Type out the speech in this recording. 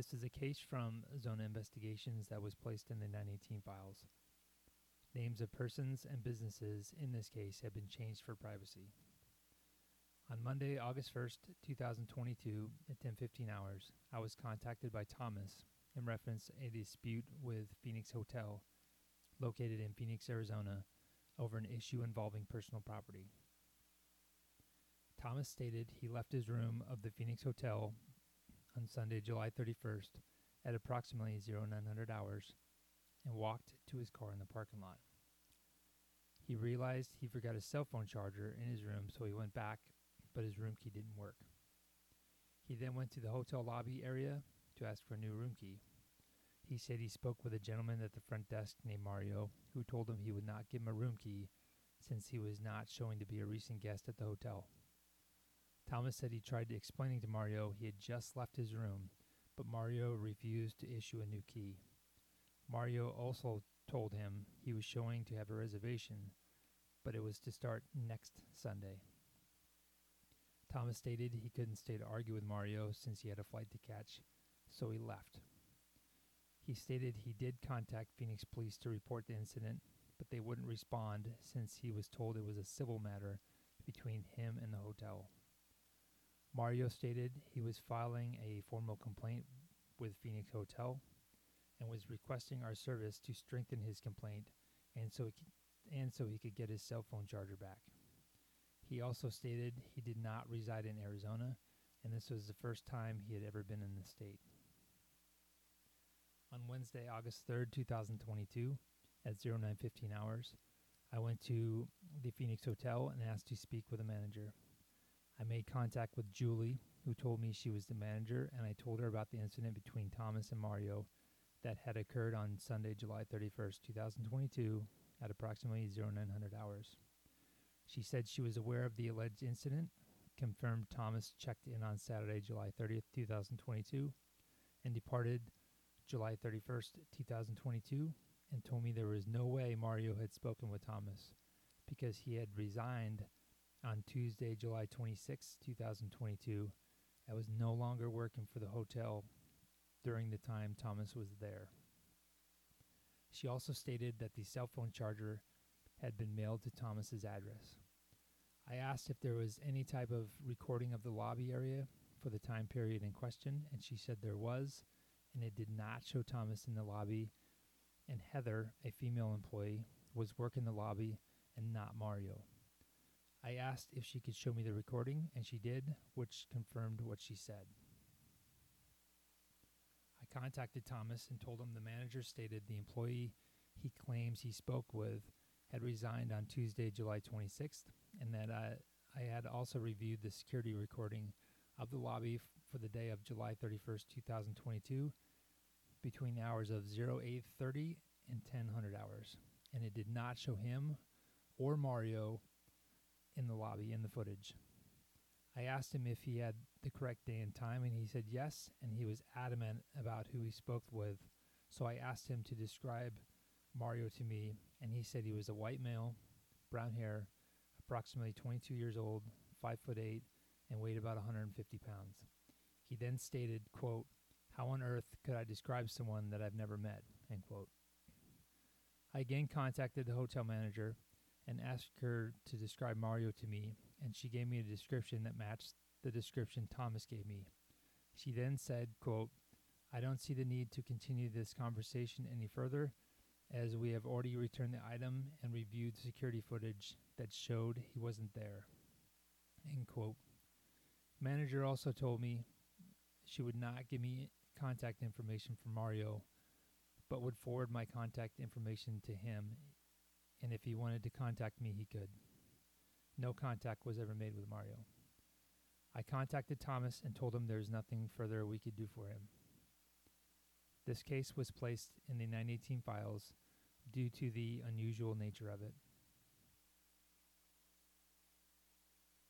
This is a case from Zona Investigations that was placed in the 918 files. Names of persons and businesses in this case have been changed for privacy. On Monday, August 1st, 2022, at 10:15 hours, I was contacted by Thomas in reference to a dispute with Phoenix Hotel, located in Phoenix, Arizona, over an issue involving personal property. Thomas stated he left his room of the Phoenix Hotel on Sunday, July 31st, at approximately 0900 hours, and walked to his car in the parking lot. He realized he forgot his cell phone charger in his room, so he went back, but his room key didn't work. He then went to the hotel lobby area to ask for a new room key. He said he spoke with a gentleman at the front desk named Mario, who told him he would not give him a room key since he was not showing to be a recent guest at the hotel. Thomas said he tried explaining to Mario he had just left his room, but Mario refused to issue a new key. Mario also told him he was showing to have a reservation, but it was to start next Sunday. Thomas stated he couldn't stay to argue with Mario since he had a flight to catch, so he left. He stated he did contact Phoenix police to report the incident, but they wouldn't respond since he was told it was a civil matter between him and the hotel. Mario stated he was filing a formal complaint with Phoenix Hotel and was requesting our service to strengthen his complaint and so he could, and so he could get his cell phone charger back. He also stated he did not reside in Arizona and this was the first time he had ever been in the state. On Wednesday, August 3rd, 2022, at 0915 hours, I went to the Phoenix Hotel and asked to speak with a manager. I made contact with Julie, who told me she was the manager, and I told her about the incident between Thomas and Mario that had occurred on Sunday, July 31st, 2022, at approximately 0900 hours. She said she was aware of the alleged incident, confirmed Thomas checked in on Saturday, July 30th, 2022, and departed July 31st, 2022, and told me there was no way Mario had spoken with Thomas because he had resigned on Tuesday, July 26, 2022. I was no longer working for the hotel during the time Thomas was there. She also stated that the cell phone charger had been mailed to Thomas's address. I asked if there was any type of recording of the lobby area for the time period in question, and she said there was, and it did not show Thomas in the lobby, and Heather, a female employee, was working the lobby and not Mario. I asked if she could show me the recording, and she did, which confirmed what she said. I contacted Thomas and told him the manager stated the employee he claims he spoke with had resigned on Tuesday, July 26th, and that I, I had also reviewed the security recording of the lobby f- for the day of July 31st, 2022, between the hours of 0830 and 1000 hours, and it did not show him or Mario in the lobby in the footage. I asked him if he had the correct day and time, and he said yes, and he was adamant about who he spoke with. So I asked him to describe Mario to me, and he said he was a white male, brown hair, approximately 22 years old, 5 foot 8, and weighed about 150 pounds. He then stated, quote, How on earth could I describe someone that I've never met? End quote. I again contacted the hotel manager and asked her to describe Mario to me, and she gave me a description that matched the description Thomas gave me. She then said, quote, I don't see the need to continue this conversation any further, as we have already returned the item and reviewed security footage that showed he wasn't there. End quote. Manager also told me she would not give me contact information for Mario, but would forward my contact information to him and if he wanted to contact me, he could. No contact was ever made with Mario. I contacted Thomas and told him there was nothing further we could do for him. This case was placed in the 918 files due to the unusual nature of it.